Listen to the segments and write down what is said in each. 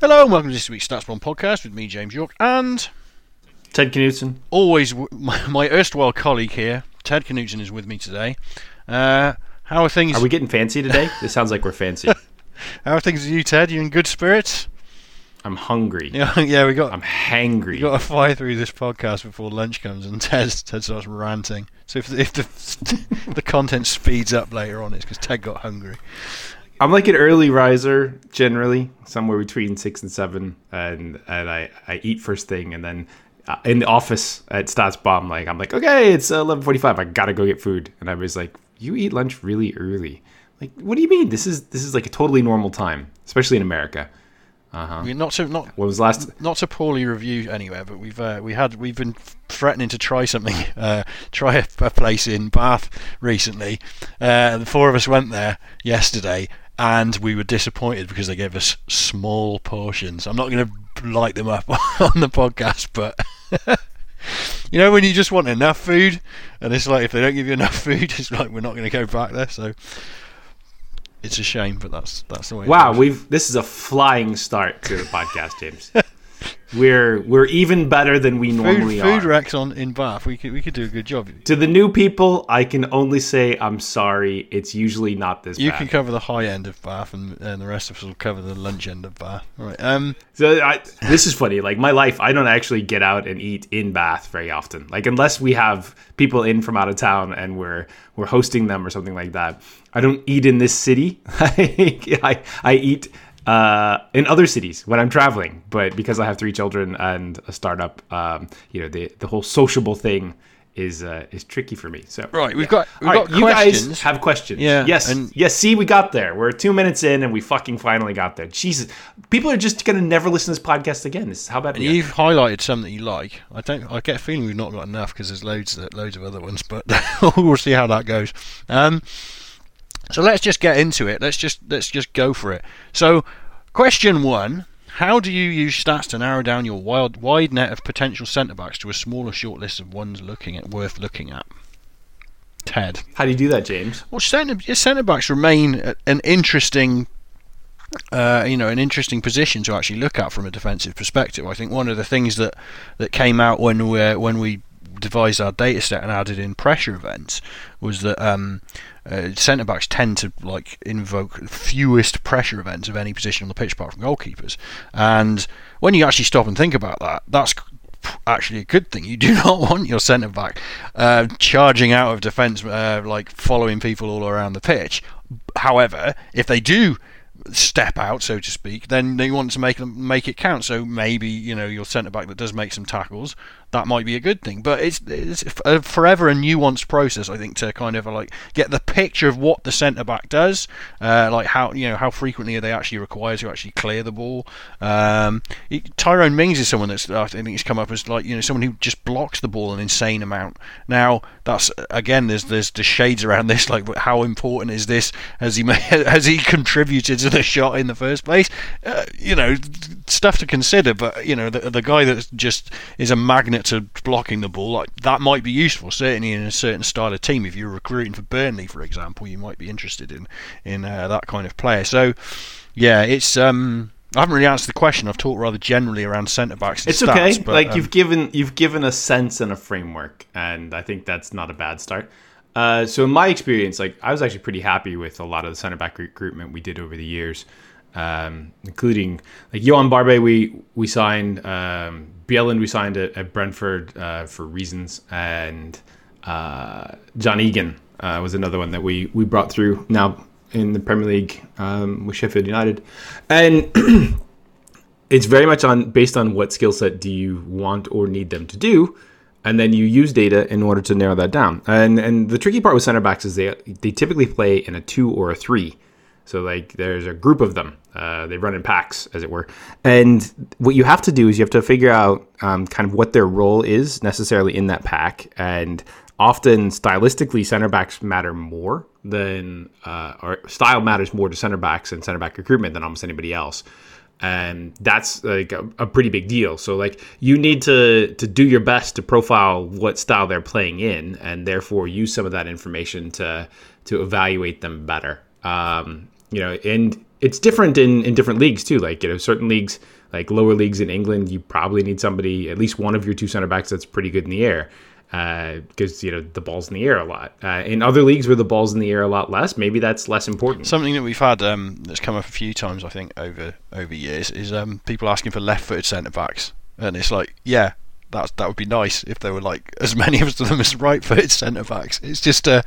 Hello and welcome to this week's Statsbomb podcast with me, James Yorke, and Ted Knutson. always w- my, my erstwhile colleague here, Ted Knutson, is with me today. Uh, how are things? Are we getting fancy today? this sounds like we're fancy. How are things with you, Ted? You in good spirits? I'm hungry. Yeah, yeah. We got I'm hangry. we got to fly through this podcast before lunch comes, and Ted Ted starts ranting. So if, if the the content speeds up later on, it's because Ted got hungry. I'm like an early riser generally, somewhere between six and seven, and and I, I eat first thing, and then uh, in the office at Stats Bomb, like I'm like, okay, it's 11:45, I gotta go get food, and I was like, you eat lunch really early. Like, what do you mean? This is this is like a totally normal time, especially in America. We're not to not What was last? not to poorly review anywhere, but we've uh, we had we've been threatening to try something, uh, try a, a place in Bath recently. Uh, the four of us went there yesterday, and we were disappointed because they gave us small portions. I'm not going to light them up on the podcast, but. You know when you just want enough food, and it's like if they don't give you enough food, it's like we're not going to go back there. So it's a shame, but that's that's the way. Wow, we've this is a flying start to the podcast, James. We're we're even better than we food, normally food are. wrecks on in Bath. We could we could do a good job. To the new people, I can only say I'm sorry. It's usually not this bad You bad. can cover the high end of Bath, and, and the rest of us will cover the lunch end of Bath. All right. Um. So I, this is funny. Like my life, I don't actually get out and eat in Bath very often. Like unless we have people in from out of town and we're we're hosting them or something like that. I don't eat in this city. I I eat uh, in other cities when I'm traveling. But because I have three children and a startup, um, you know, the the whole sociable thing is uh, is tricky for me. So Right. We've got we've All got right, you questions. guys have questions. Yeah, Yes. and- yes. See, we got there. We're two minutes in, and we fucking finally got there. Jesus, people are just gonna never listen to this podcast again. This is how bad. you've highlighted some that you like. I don't. I get a feeling we've not got enough because there's loads that loads of other ones, but we'll see how that goes. Um. So let's just get into it. Let's just let's just go for it. So, question one. How do you use stats to narrow down your wild, wide net of potential centre backs to a smaller short list of ones looking at worth looking at? Ted. How do you do that, James? Well, centre centre backs remain an interesting, uh, you know, an interesting position to actually look at from a defensive perspective. I think one of the things that that came out when we when we devised our data set and added in pressure events was that um, uh, centre backs tend to like invoke fewest pressure events of any position on the pitch apart from goalkeepers. And when you actually stop and think about that, that's actually a good thing. You do not want your centre back uh, charging out of defence, uh, like following people all around the pitch. However, if they do step out, so to speak, then they want to make them make it count. So maybe you know your centre back that does make some tackles, that might be a good thing. But it's, it's a forever a nuanced process, I think, to kind of like get the picture of what the centre back does, uh, like how you know how frequently are they actually required to actually clear the ball. Um, it- Tyrone Mings is someone that's I think has come up as like you know someone who just blocks the ball an insane amount. Now that's again there's there's the shades around this like how important is this? Has he ma- has he contributed to the shot in the first place? Uh, you know stuff to consider. But you know the the guy that just is a magnet to blocking the ball like that might be useful certainly in a certain style of team. If you're recruiting for Burnley, for example, you might be interested in in uh, that kind of player. So yeah, it's um. I haven't really answered the question. I've talked rather generally around centre backs. It's stats, okay. but, like um, you've given you've given a sense and a framework, and I think that's not a bad start. Uh, so in my experience, like I was actually pretty happy with a lot of the center back recruitment we did over the years, um, including like Johan Barbe. We we signed um, Bjelland. We signed at, at Brentford uh, for reasons, and uh, John Egan uh, was another one that we we brought through now in the Premier League um, with Sheffield United, and it's very much on based on what skill set do you want or need them to do and then you use data in order to narrow that down and and the tricky part with center backs is they they typically play in a two or a three so like there's a group of them. Uh, they run in packs as it were. And what you have to do is you have to figure out um, kind of what their role is necessarily in that pack. And often stylistically center backs matter more than uh, or style matters more to center backs and center back recruitment than almost anybody else. And that's like a, a pretty big deal. So like you need to to do your best to profile what style they're playing in and therefore use some of that information to to evaluate them better. Um you know and it's different in in different leagues too. Like you know, certain leagues, like lower leagues in England, you probably need somebody at least one of your two center backs that's pretty good in the air because uh, you know the ball's in the air a lot. Uh, in other leagues where the ball's in the air a lot less, maybe that's less important. Something that we've had um, that's come up a few times, I think, over over years is um, people asking for left-footed centre backs, and it's like, yeah, that that would be nice if there were like as many of them as right-footed centre backs. It's just uh,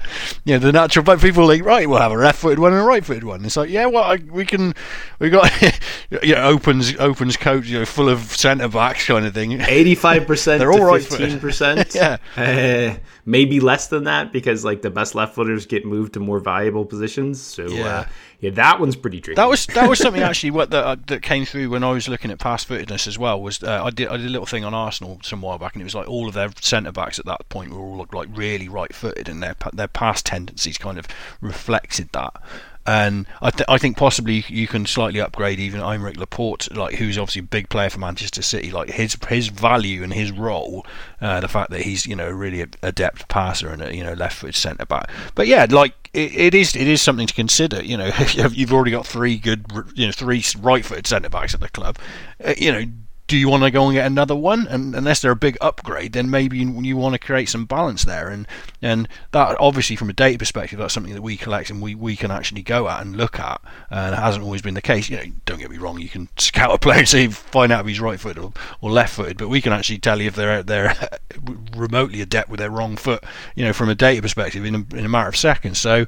you know the natural. But people like right, we'll have a left-footed one and a right-footed one. It's like yeah, well I, we can we got you know opens opens coach you know full of centre backs kind of thing. Eighty-five percent. They're all right. Fifteen percent. yeah. Uh, maybe less than that because like the best left-footers get moved to more valuable positions. So yeah. Uh, yeah, that one's pretty tricky. That was that was something actually what that, uh, that came through when I was looking at past footedness as well. Was uh, I did I did a little thing on Arsenal some while back, and it was like all of their centre backs at that point were all like really right footed, and their their past tendencies kind of reflected that and I, th- I think possibly you can slightly upgrade even Aymeric Laporte, like who's obviously a big player for Manchester City. Like his his value and his role, uh, the fact that he's you know a really adept passer and a you know left-footed centre back. But yeah, like it, it is it is something to consider. You know, you've already got three good you know three right-footed centre backs at the club, uh, you know do you want to go and get another one? And unless they're a big upgrade, then maybe you, want to create some balance there. And and that obviously from a data perspective, that's something that we collect and we, we can actually go at and look at. And it hasn't always been the case. You know, don't get me wrong, you can scout a player and see find out if he's right footed or, or left footed, but we can actually tell you if they're they're remotely adept with their wrong foot. You know, from a data perspective, in a, in a matter of seconds. So.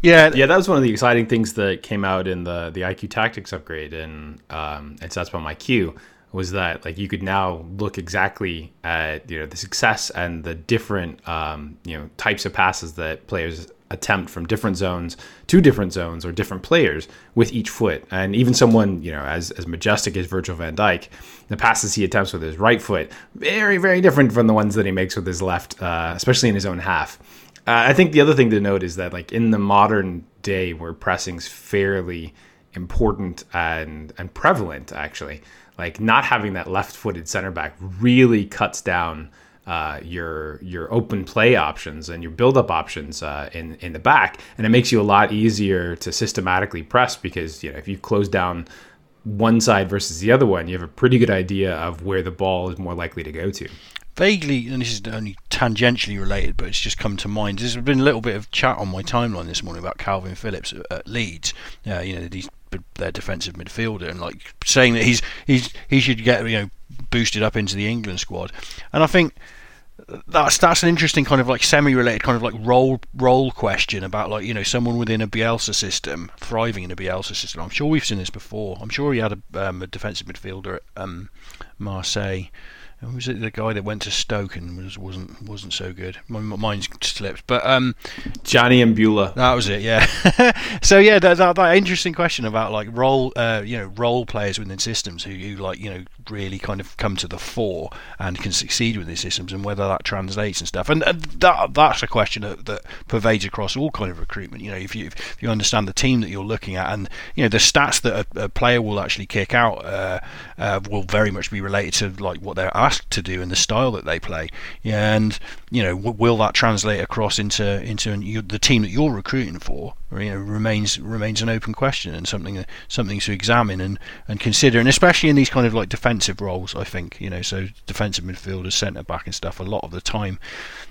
Yeah, yeah, that was one of the exciting things that came out in the the IQ Tactics upgrade, and um, it's that's about my Q was that like you could now look exactly at you know the success and the different um, you know types of passes that players attempt from different zones to different zones or different players with each foot. And even someone, you know, as, as majestic as Virgil van Dijk, the passes he attempts with his right foot, very, very different from the ones that he makes with his left, uh, especially in his own half. Uh, I think the other thing to note is that, like, in the modern day where pressing's fairly important and, and prevalent, actually, like not having that left-footed center back really cuts down uh, your your open play options and your build-up options uh, in in the back, and it makes you a lot easier to systematically press because you know if you close down one side versus the other one, you have a pretty good idea of where the ball is more likely to go to. Vaguely, and this is only tangentially related, but it's just come to mind. There's been a little bit of chat on my timeline this morning about Calvin Phillips at Leeds. Uh, you know, these their defensive midfielder and like saying that he's he's he should get you know boosted up into the England squad. And I think that's that's an interesting kind of like semi-related kind of like role role question about like you know someone within a Bielsa system thriving in a Bielsa system. I'm sure we've seen this before. I'm sure he had a, um, a defensive midfielder at um, Marseille who was it the guy that went to Stoke and was, wasn't wasn't so good? My, my mind's slipped, but um, Giannelli Imbula. That was it, yeah. so yeah, that, that, that, interesting question about like role, uh, you know, role players within systems who, who like you know really kind of come to the fore and can succeed with these systems, and whether that translates and stuff. And, and that that's a question that, that pervades across all kind of recruitment. You know, if you if you understand the team that you're looking at, and you know the stats that a, a player will actually kick out uh, uh, will very much be related to like what they're asked to do and the style that they play. And you know, w- will that translate across into into the team that you're recruiting for? You know, remains remains an open question and something uh, something to examine and, and consider, and especially in these kind of like defensive roles. I think you know, so defensive midfielders, centre back, and stuff. A lot of the time,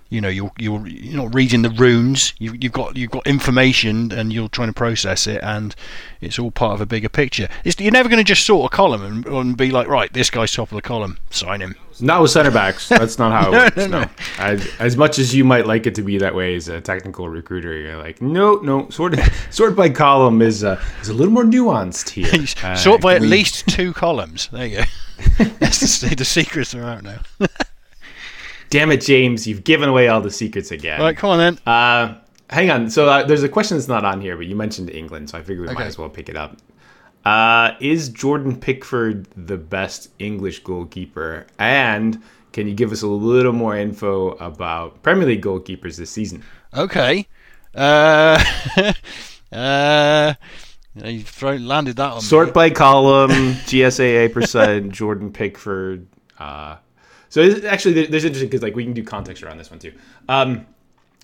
you know you're you're you're not reading the runes you, you've got you've got information and you're trying to process it and it's all part of a bigger picture it's, you're never going to just sort a column and, and, be like right this guy's top of the column sign him not with center backs that's not how it works no, no, no. As, as much as you might like it to be that way as a technical recruiter you're like no no sort of sort by column is uh, is a little more nuanced here uh, sort by at we... least two columns there you go that's the, the secrets are out now Damn it, James! You've given away all the secrets again. All right, come on then. Uh, hang on. So uh, there's a question that's not on here, but you mentioned England, so I figured we okay. might as well pick it up. Uh, is Jordan Pickford the best English goalkeeper? And can you give us a little more info about Premier League goalkeepers this season? Okay. Uh, uh, you landed that on sort me. by column, GSAA percent, Jordan Pickford. Uh, so actually, there's interesting because like we can do context around this one too. Um,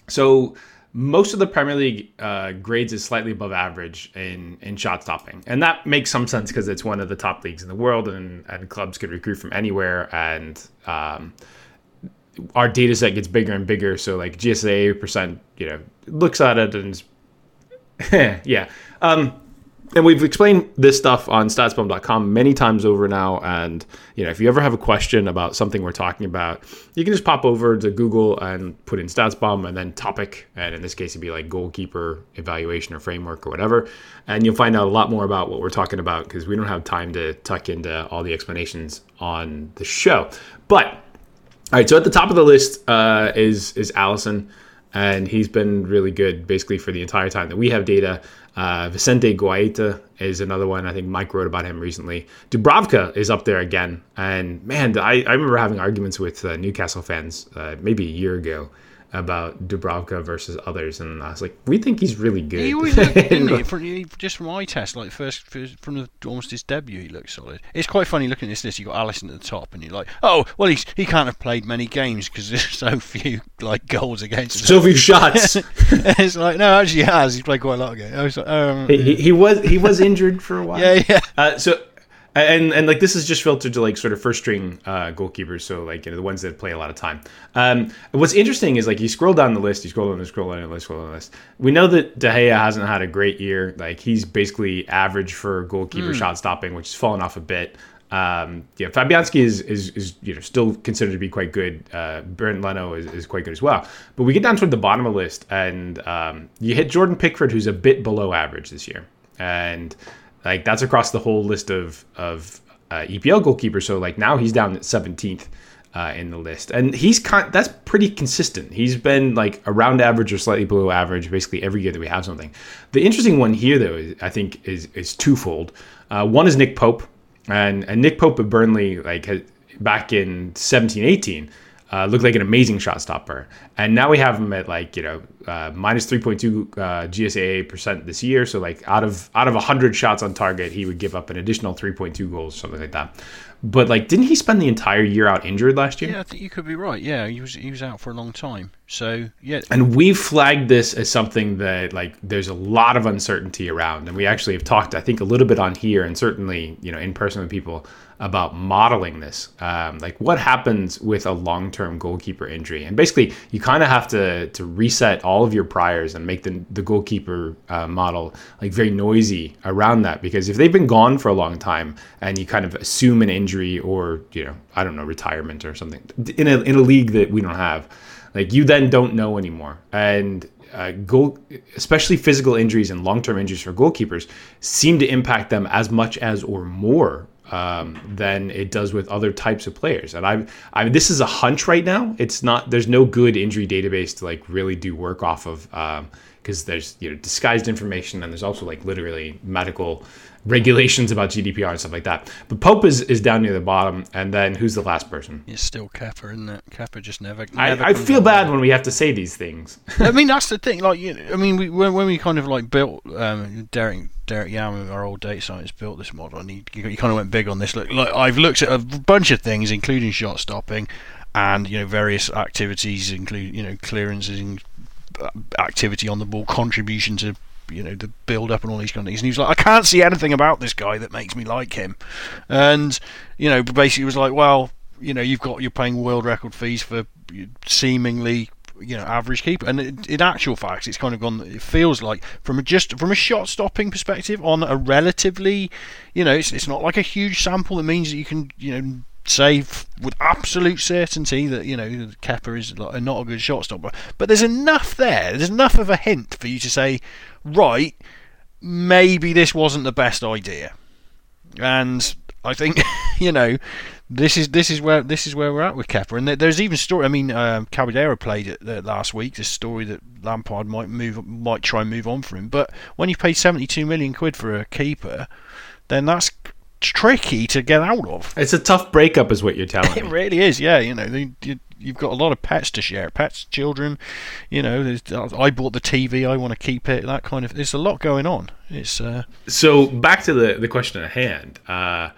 so most of the Premier League uh, grades is slightly above average in, in shot stopping. And that makes some sense because it's one of the top leagues in the world and, and clubs could recruit from anywhere. And um, our data set gets bigger and bigger. So, like GSA percent, you know, looks at it and yeah. Um, and we've explained this stuff on statsbomb.com many times over now. And you know if you ever have a question about something we're talking about you can just pop over to google and put in statsbomb and then topic. And in this case it'd be like goalkeeper evaluation or framework or whatever. And you'll find out a lot more about what we're talking about because we don't have time to tuck into all the explanations on the show. But all right so at the top of the list uh, is is alisson and he's been really good basically for the entire time that we have data uh, Vicente Guaita is another one. I think Mike wrote about him recently. Dubravka is up there again. And man, I, I remember having arguments with uh, Newcastle fans uh, maybe a year ago about Dubravka versus others, and I was like, we think he's really good. He always looked, didn't he? From, just from eye test, like first, first from the, almost his debut, he looks solid. It's quite funny looking at this list. You got Alisson at the top, and you're like, oh, well, he's he can't have played many games because there's so few like goals against. So few shots. it's like no, actually, he has. He's played quite a lot of games. I was like, um, he, he was he was injured for a while. Yeah, yeah. Uh, so and and like this is just filtered to like sort of first string uh, goalkeepers, so like you know the ones that play a lot of time. Um, what's interesting is like you scroll down the list, you scroll down the scroll down the list, scroll down the list. We know that De Gea hasn't had a great year. Like he's basically average for goalkeeper mm. shot stopping, which has fallen off a bit. Um, yeah, Fabianski is, is is you know still considered to be quite good. Uh, Bernd Leno is, is quite good as well. But we get down toward the bottom of the list, and um, you hit Jordan Pickford, who's a bit below average this year, and like that's across the whole list of of uh, EPL goalkeepers. So like now he's down at 17th uh, in the list, and he's kind that's pretty consistent. He's been like around average or slightly below average basically every year that we have something. The interesting one here though, is, I think, is is twofold. Uh, one is Nick Pope, and and Nick Pope at Burnley like back in 17, 18 uh, looked like an amazing shot stopper. And now we have him at like you know uh, minus 3.2 uh, GSAA percent this year. So like out of out of 100 shots on target, he would give up an additional 3.2 goals, something like that. But like, didn't he spend the entire year out injured last year? Yeah, I think you could be right. Yeah, he was he was out for a long time. So yeah, and we flagged this as something that like there's a lot of uncertainty around, and we actually have talked, I think, a little bit on here, and certainly you know in person with people about modeling this. Um, like what happens with a long-term goalkeeper injury, and basically you kind of have to to reset all of your priors and make the the goalkeeper uh, model like very noisy around that because if they've been gone for a long time and you kind of assume an injury or you know I don't know retirement or something in a in a league that we don't have, like you then don't know anymore. And uh, goal, especially physical injuries and long term injuries for goalkeepers, seem to impact them as much as or more um, than it does with other types of players. And I'm, I mean, this is a hunch right now. It's not. There's no good injury database to like really do work off of because um, there's you know disguised information and there's also like literally medical regulations about GDPR and stuff like that. But Pope is, is down near the bottom, and then who's the last person? It's still Kepa, isn't it? Kepa just never. never I, I feel bad when we have to say these things. I mean, that's the thing. Like, you I mean, we, when, when we kind of like built um, Derek Derrick Yam, our old data scientist, built this model, and he, he kind of went big on this. Look, like I've looked at a bunch of things, including shot stopping, and you know various activities, include you know clearances and uh, activity on the ball, contribution to you know the build up and all these kind of things. And he was like, I can't see anything about this guy that makes me like him. And you know, basically was like, well, you know, you've got you're paying world record fees for seemingly you know average keeper and in actual fact it's kind of gone it feels like from a just from a shot stopping perspective on a relatively you know it's, it's not like a huge sample that means that you can you know say with absolute certainty that you know Kepa is not a good shot stopper but there's enough there there's enough of a hint for you to say right, maybe this wasn't the best idea. And I think you know this is this is where this is where we're at with Kepa. And there's even story. I mean, um, Caballero played it last week. This story that Lampard might move, might try and move on for him. But when you pay 72 million quid for a keeper, then that's tricky to get out of. It's a tough breakup, is what you're telling me. It really is. Yeah, you know, you, you've got a lot of pets to share, pets, children. You know, I bought the TV, I want to keep it. That kind of. There's a lot going on. It's uh... so back to the the question at hand. Uh,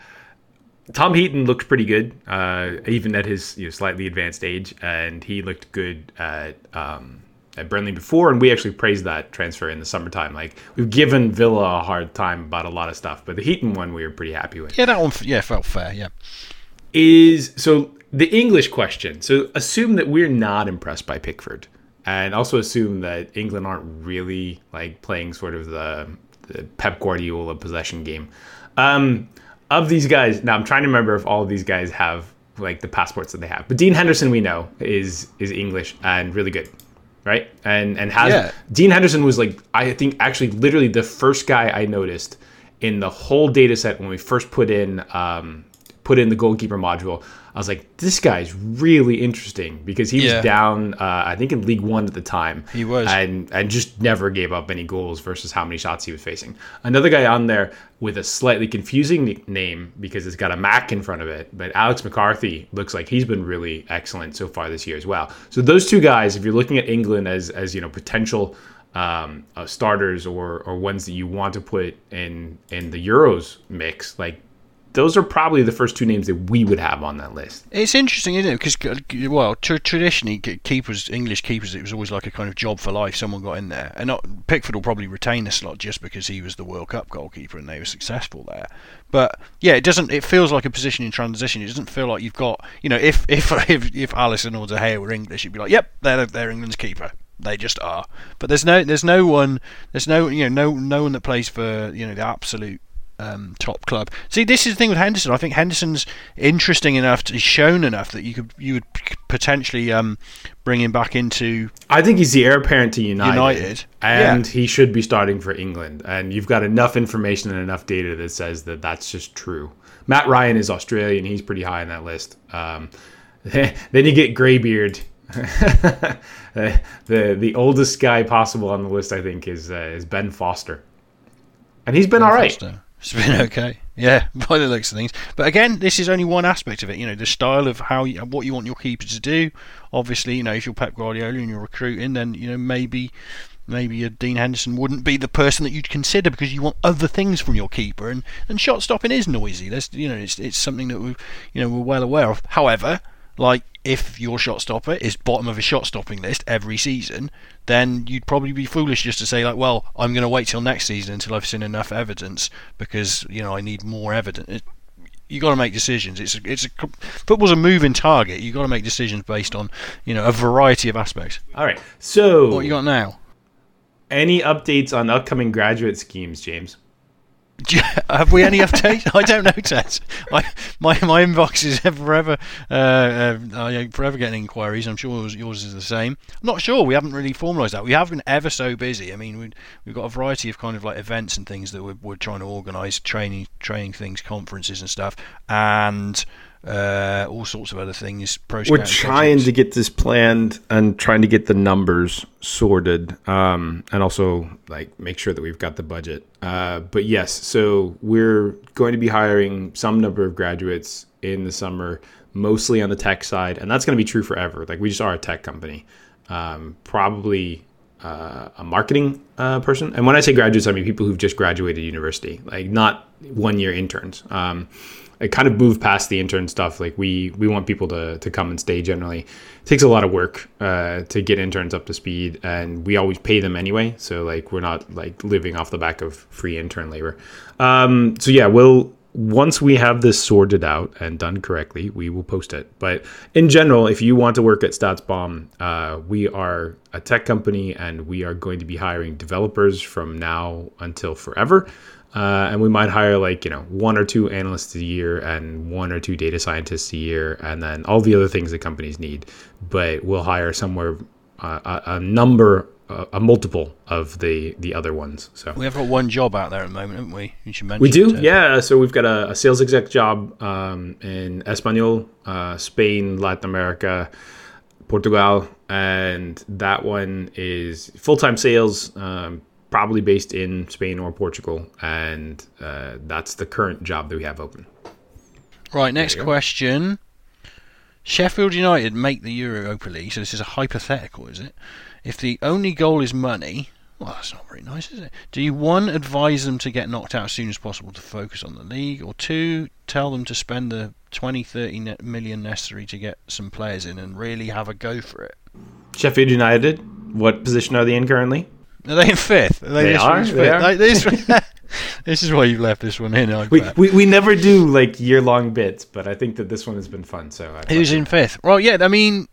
Tom Heaton looked pretty good, uh, even at his you know, slightly advanced age, and he looked good at um, at Burnley before, and we actually praised that transfer in the summertime. Like we've given Villa a hard time about a lot of stuff, but the Heaton one we were pretty happy with. Yeah, that one. Yeah, felt fair. Yeah. Is so the English question. So assume that we're not impressed by Pickford, and also assume that England aren't really like playing sort of the, the Pep Guardiola possession game. Um, of these guys, now I'm trying to remember if all of these guys have like the passports that they have. But Dean Henderson, we know is is English and really good, right? And and has Yeah. Dean Henderson was like I think actually literally the first guy I noticed in the whole data set when we first put in um, put in the goalkeeper module. I was like, this guy's really interesting because he was down, uh, I think, in League One at the time. He was. and and just never gave up any goals versus how many shots he was facing. Another guy on there with a slightly confusing name because it's got a Mac in front of it, but Alex McCarthy looks like he's been really excellent so far this year as well. So those two guys, if you're looking at England as as you know potential um, uh, starters or or ones that you want to put in in the Euros mix, like those are probably the first two names that we would have on that list. It's interesting, isn't it? Because uh, well, tr- traditionally, keepers, English keepers, it was always like a kind of job for life. Someone got in there, and not, Pickford will probably retain the slot just because he was the World Cup goalkeeper and they were successful there. But yeah, it doesn't. It feels like a position in transition. It doesn't feel like you've got, you know, if if if if Alisson or De Gea were English, you'd be like, yep, they're they're England's keeper. They just are. But there's no there's no one there's no you know no no one that plays for you know the absolute um, top club. See, this is the thing with Henderson. I think Henderson's interesting enough, to, he's shown enough that you could you would potentially um, bring him back into. I think he's the heir apparent to United, United, and he should be starting for England. And you've got enough information and enough data that says that that's just true. Matt Ryan is Australian; he's pretty high on that list. Um, then you get Greybeard. the, the oldest guy possible on the list, I think, is uh, is Ben Foster, and he's been all right. Foster. It's been okay, yeah, by the looks of things. But again, this is only one aspect of it. You know, the style of how you, what you want your keeper to do. Obviously, you know, if you're Pep Guardiola and you're recruiting, then you know maybe maybe a Dean Henderson wouldn't be the person that you'd consider because you want other things from your keeper and, and shot stopping is noisy. That's you know it's it's something that we you know we're well aware of. However, like if your shot stopper is bottom of a shot stopping list every season, then you'd probably be foolish just to say like, well, I'm going to wait till next season until I've seen enough evidence because you know I need more evidence. It, you got to make decisions. It's a, it's a football's a moving target. You got to make decisions based on you know a variety of aspects. All right. So, What you got now? any updates on upcoming graduate schemes, James? Have we any updates? I don't know, Ted. I, my my inbox is forever uh, uh, forever getting inquiries. I'm sure yours, yours is the same. I'm not sure. We haven't really formalised that. We have been ever so busy. I mean, we, we've got a variety of kind of like events and things that we're, we're trying to organise, training training things, conferences and stuff, and uh, all sorts of other things. Pro We're trying projects. to get this planned and trying to get the numbers sorted, um, and also like make sure that we've got the budget. Uh, but yes, so we're going to be hiring some number of graduates in the summer, mostly on the tech side, and that's going to be true forever. Like we just are a tech company, um, probably uh, a marketing uh, person. And when I say graduates, I mean people who've just graduated university, like not one year interns. Um, I kind of moved past the intern stuff. Like we we want people to to come and stay. Generally, it takes a lot of work uh, to get interns up to speed, and we always pay them anyway. So like we're not like living off the back of free intern labor. Um, so yeah, we'll once we have this sorted out and done correctly, we will post it. But in general, if you want to work at StatsBomb, uh, we are a tech company and we are going to be hiring developers from now until forever. Uh, and we might hire like you know one or two analysts a year and one or two data scientists a year, and then all the other things that companies need. But we'll hire somewhere uh, a, a number, uh, a multiple of the the other ones. So We have got one job out there at the moment, haven't we? You should mention. we do, yeah. So we've got a, a sales exec job um, in Espanol, uh, Spain, Latin America, Portugal, and that one is full time sales, um, probably based in Spain or Portugal, and uh, that's the current job that we have open. Right, next question. Sheffield United make the Europa League, so this is a hypothetical, is it? If the only goal is money, well, that's not very nice, is it? Do you one advise them to get knocked out as soon as possible to focus on the league, or two tell them to spend the 20, 30 ne- million necessary to get some players in and really have a go for it? Sheffield United, what position are they in currently? Are they in fifth? Are They this are, one's they fifth? are. Like, this, this is why you've left this one in. I We, bet. we, we never do like year long bits, but I think that this one has been fun. So I Who's in fifth? Well, yeah, I mean,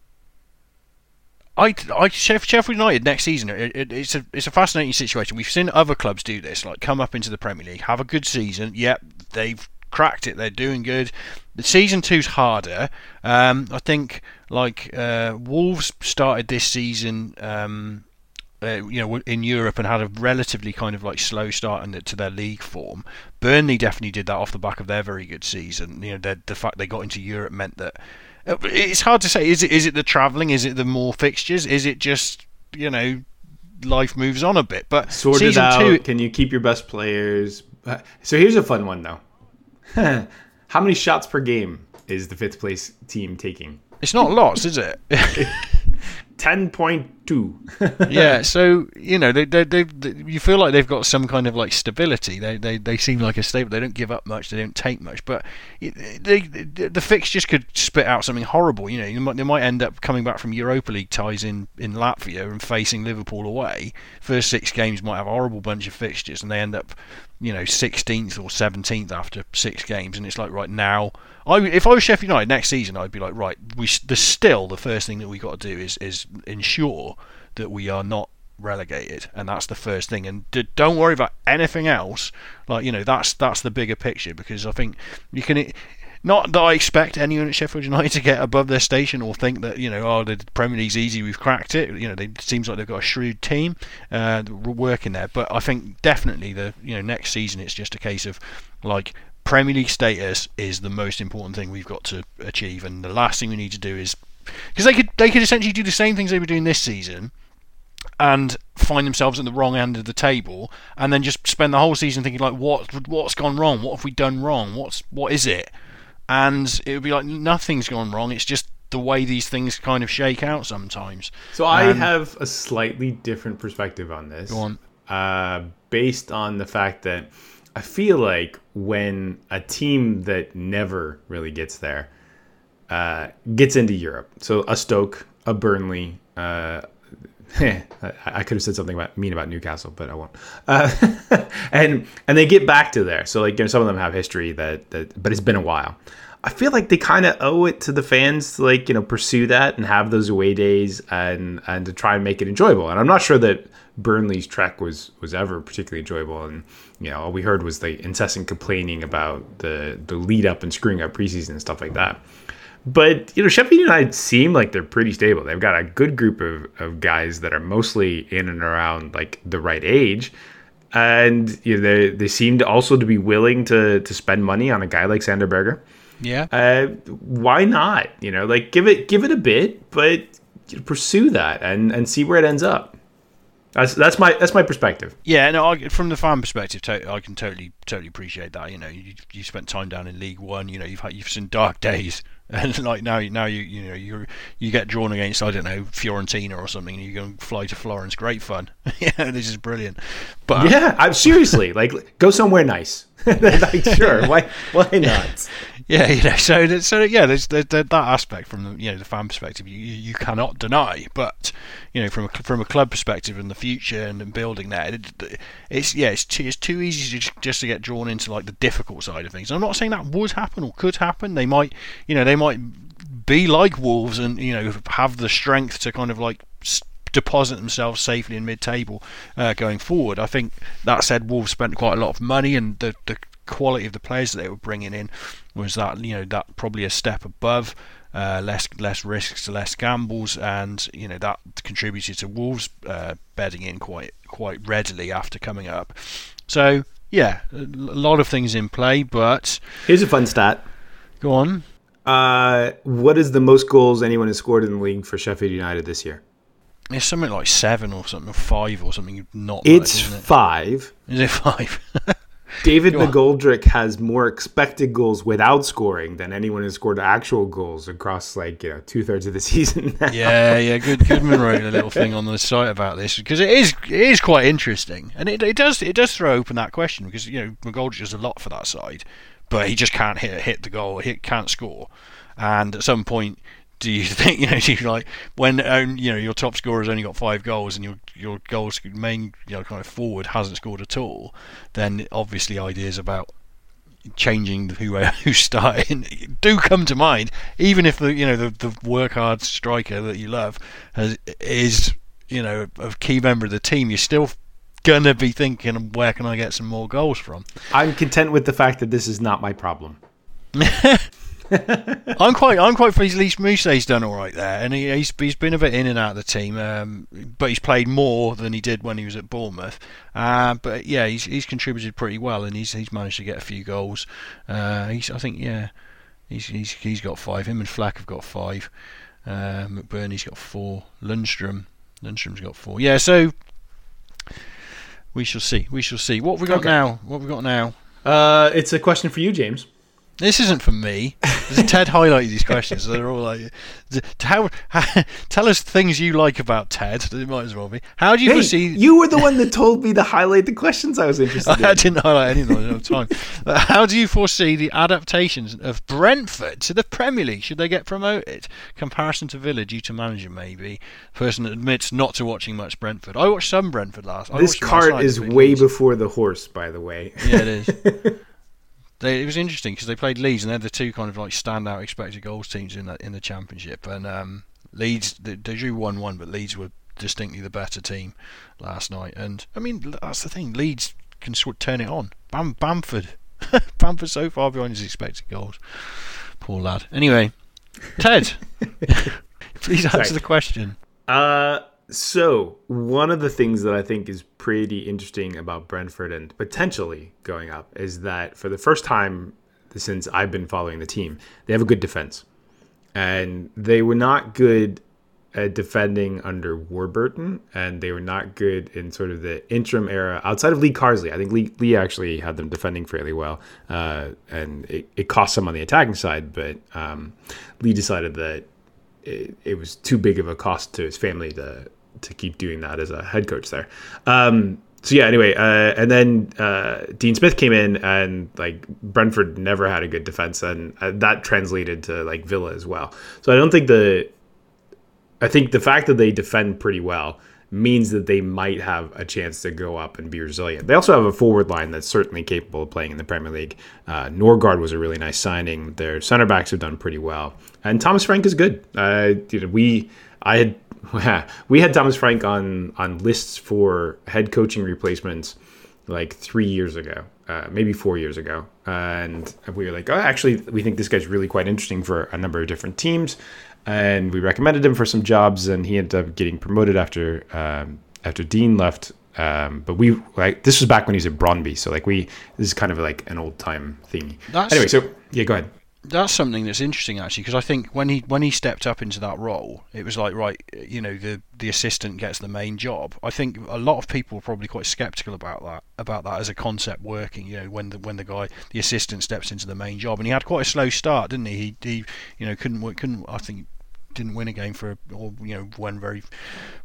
I, I Sheff- Sheffield United next season. It, it, it's a it's a fascinating situation. We've seen other clubs do this, like come up into the Premier League, have a good season. Yep, they've cracked it. They're doing good. The season two's harder. Um, I think like uh, Wolves started this season. Um, uh, you know, in Europe and had a relatively kind of like slow start in the, to their league form. Burnley definitely did that off the back of their very good season. You know, the, the fact they got into Europe meant that uh, it's hard to say. Is it is it the travelling? Is it the more fixtures? Is it just you know life moves on a bit? But sorted season out. two, Can you keep your best players? Uh, So here's a fun one though. How many shots per game is the fifth place team taking? it's not lots, is it? Ten point two. yeah, so you know they, they, they, they, you feel like they've got some kind of like stability. They, they, they seem like a stable. They don't give up much. They don't take much. But it- they, they, the fixtures could spit out something horrible. You know, you might, they might end up coming back from Europa League ties in in Latvia and facing Liverpool away. First six games might have a horrible bunch of fixtures, and they end up, you know, 16th or 17th after six games. And it's like right now. I, if I was Sheffield United next season, I'd be like, right, we the still the first thing that we got to do is is ensure that we are not relegated, and that's the first thing. And d- don't worry about anything else. Like you know, that's that's the bigger picture because I think you can. Not that I expect anyone at Sheffield United to get above their station or think that you know, oh, the Premier League's easy, we've cracked it. You know, they, it seems like they've got a shrewd team uh, working there. But I think definitely the you know next season it's just a case of like Premier League status is the most important thing we've got to achieve, and the last thing we need to do is because they could they could essentially do the same things they were doing this season and find themselves at the wrong end of the table and then just spend the whole season thinking like what what's gone wrong what have we done wrong what's what is it and it would be like nothing's gone wrong it's just the way these things kind of shake out sometimes So I Um, have a slightly different perspective on this. Go on. Uh, based on the fact that I feel like when a team that never really gets there uh, gets into Europe, so a Stoke, a Burnley, uh, I I could have said something about mean about Newcastle, but I won't. Uh, and and they get back to there. So like you know, some of them have history that that, but it's been a while. I feel like they kind of owe it to the fans to like you know pursue that and have those away days and and to try and make it enjoyable. And I'm not sure that Burnley's trek was was ever particularly enjoyable. And you know all we heard was the incessant complaining about the the lead up and screwing up preseason and stuff like that. But you know, Sheffield United seem like they're pretty stable. They've got a good group of, of guys that are mostly in and around like the right age, and you know, they they seem also to be willing to to spend money on a guy like Sander Berge. yeah Uh, why not? You know, like give it give it a bit, but pursue that and and see where it ends up. That's that's my that's my perspective. Yeah, no. I, from the fan perspective, to, I can totally, totally appreciate that. You know, you you spent time down in League One. You know, you've had you've seen dark days, and like now, now you you know you you get drawn against I don't know Fiorentina or something, and you go fly to Florence. Great fun. yeah, this is brilliant. But uh, Yeah, I'm seriously like go somewhere nice. like sure, why why not? yeah, you know, so that- so yeah, there's, there's that that aspect from the you know the fan perspective you, you cannot deny, but you know from a from a club perspective and the future and, and building that, it, it's yeah, it's too, it's too easy to just, just to get drawn into like the difficult side of things. I'm not saying that would happen or could happen. They might, you know, they might be like Wolves and you know have the strength to kind of like. Deposit themselves safely in mid-table uh, going forward. I think that said, Wolves spent quite a lot of money, and the the quality of the players that they were bringing in was that you know that probably a step above. Uh, less less risks, less gambles, and you know that contributed to Wolves uh, bedding in quite quite readily after coming up. So yeah, a lot of things in play, but Here's a fun stat. go on. Uh, what is the most goals anyone has scored in the league for Sheffield United this year? It's something like seven or something, or five or something. Not It's it? five. Is it five? David McGoldrick has more expected goals without scoring than anyone has scored actual goals across like you know two thirds of the season. now. yeah, yeah. Good, Goodman wrote a little thing on the site about this because it is it is quite interesting, and it, it does it does throw open that question because you know McGoldrick does a lot for that side, but he just can't hit hit the goal, he can't score, and at some point. Do you think you know? Do you like when um, you know your top scorer's only got five goals and your your goals main you know kind of forward hasn't scored at all? Then obviously ideas about changing who who's starting do come to mind. Even if the you know the the work hard striker that you love has, is you know a key member of the team, you're still gonna be thinking where can I get some more goals from. I'm content with the fact that this is not my problem. I'm quite I'm quite pleased. At least done all right there, and he, he's he's been a bit in and out of the team, um, but he's played more than he did when he was at Bournemouth. Uh, but yeah, he's he's contributed pretty well, and he's he's managed to get a few goals. Uh, he's I think yeah, he's he's he's got five. Him and Fleck have got five. Uh, McBurnie's got four. Lundstram Lundstram's got four. Yeah, so we shall see. We shall see. What have we got okay. now? What have we got now? Uh, it's a question for you, James. This isn't for me. Ted highlighted these questions. So they're all like, how, how, tell us things you like about Ted. It might as well be. How do you hey, foresee? You were the one that told me to highlight the questions I was interested in. I didn't highlight any of them at time. how do you foresee the adaptations of Brentford to the Premier League? Should they get promoted? Comparison to Villa due to manager, maybe. Person that admits not to watching much Brentford. I watched some Brentford last. This cart is way before the horse, by the way. Yeah, it is. They, it was interesting because they played Leeds and they're the two kind of like standout expected goals teams in the in the championship. And um, Leeds they, they drew one one, but Leeds were distinctly the better team last night. And I mean that's the thing, Leeds can sort of turn it on. Bam Bamford, Bamford so far behind his expected goals. Poor lad. Anyway, Ted, please answer Sorry. the question. Uh so, one of the things that I think is pretty interesting about Brentford and potentially going up is that for the first time since I've been following the team, they have a good defense. And they were not good at defending under Warburton, and they were not good in sort of the interim era outside of Lee Carsley. I think Lee, Lee actually had them defending fairly well, uh, and it, it cost some on the attacking side, but um, Lee decided that it, it, was too big of a cost to his family to to keep doing that as a head coach there. Um, so yeah, anyway, uh, and then uh, Dean Smith came in, and like Brentford never had a good defense, and uh, that translated to like Villa as well. So I don't think the, I think the fact that they defend pretty well means that they might have a chance to go up and be resilient. They also have a forward line that's certainly capable of playing in the Premier League. Uh, Norgaard was a really nice signing. Their center backs have done pretty well, and Thomas Frank is good. Uh, you know, we I had we had Thomas Frank on on lists for head coaching replacements like three years ago, uh, maybe four years ago, and we were like, oh, actually, we think this guy's really quite interesting for a number of different teams, and we recommended him for some jobs, and he ended up getting promoted after um, after Dean left. Um, but we like this was back when he was at Brondby, so like we this is kind of like an old time thing. Anyway, so yeah, go ahead that's something that's interesting actually because I think when he when he stepped up into that role, it was like right, you know, the the assistant gets the main job. I think a lot of people were probably quite skeptical about that about that as a concept working. You know, when the when the guy the assistant steps into the main job, and he had quite a slow start, didn't he? He, he you know couldn't couldn't I think didn't win a game for or you know won very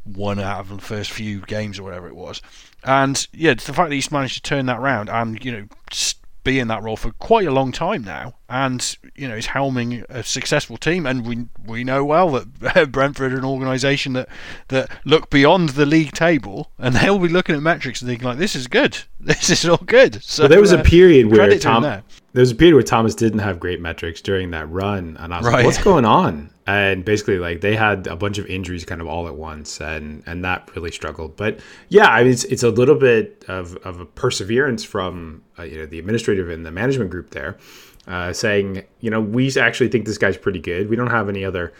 one out of the first few games or whatever it was and yeah the fact that he's managed to turn that round and you know be in that role for quite a long time now, and you know he's helming a successful team, and we we know well that Brentford are an organisation that that look beyond the league table, and they'll be looking at metrics and thinking like, this is good, this is all good. So well, there was uh, a period where Tom, there. was a period where Thomas didn't have great metrics during that run, and I was right. like, what's going on? and basically like they had a bunch of injuries kind of all at once and and that really struggled but yeah I mean, it's it's a little bit of, of a perseverance from uh, you know the administrative and the management group there uh, saying you know we actually think this guy's pretty good we don't have any other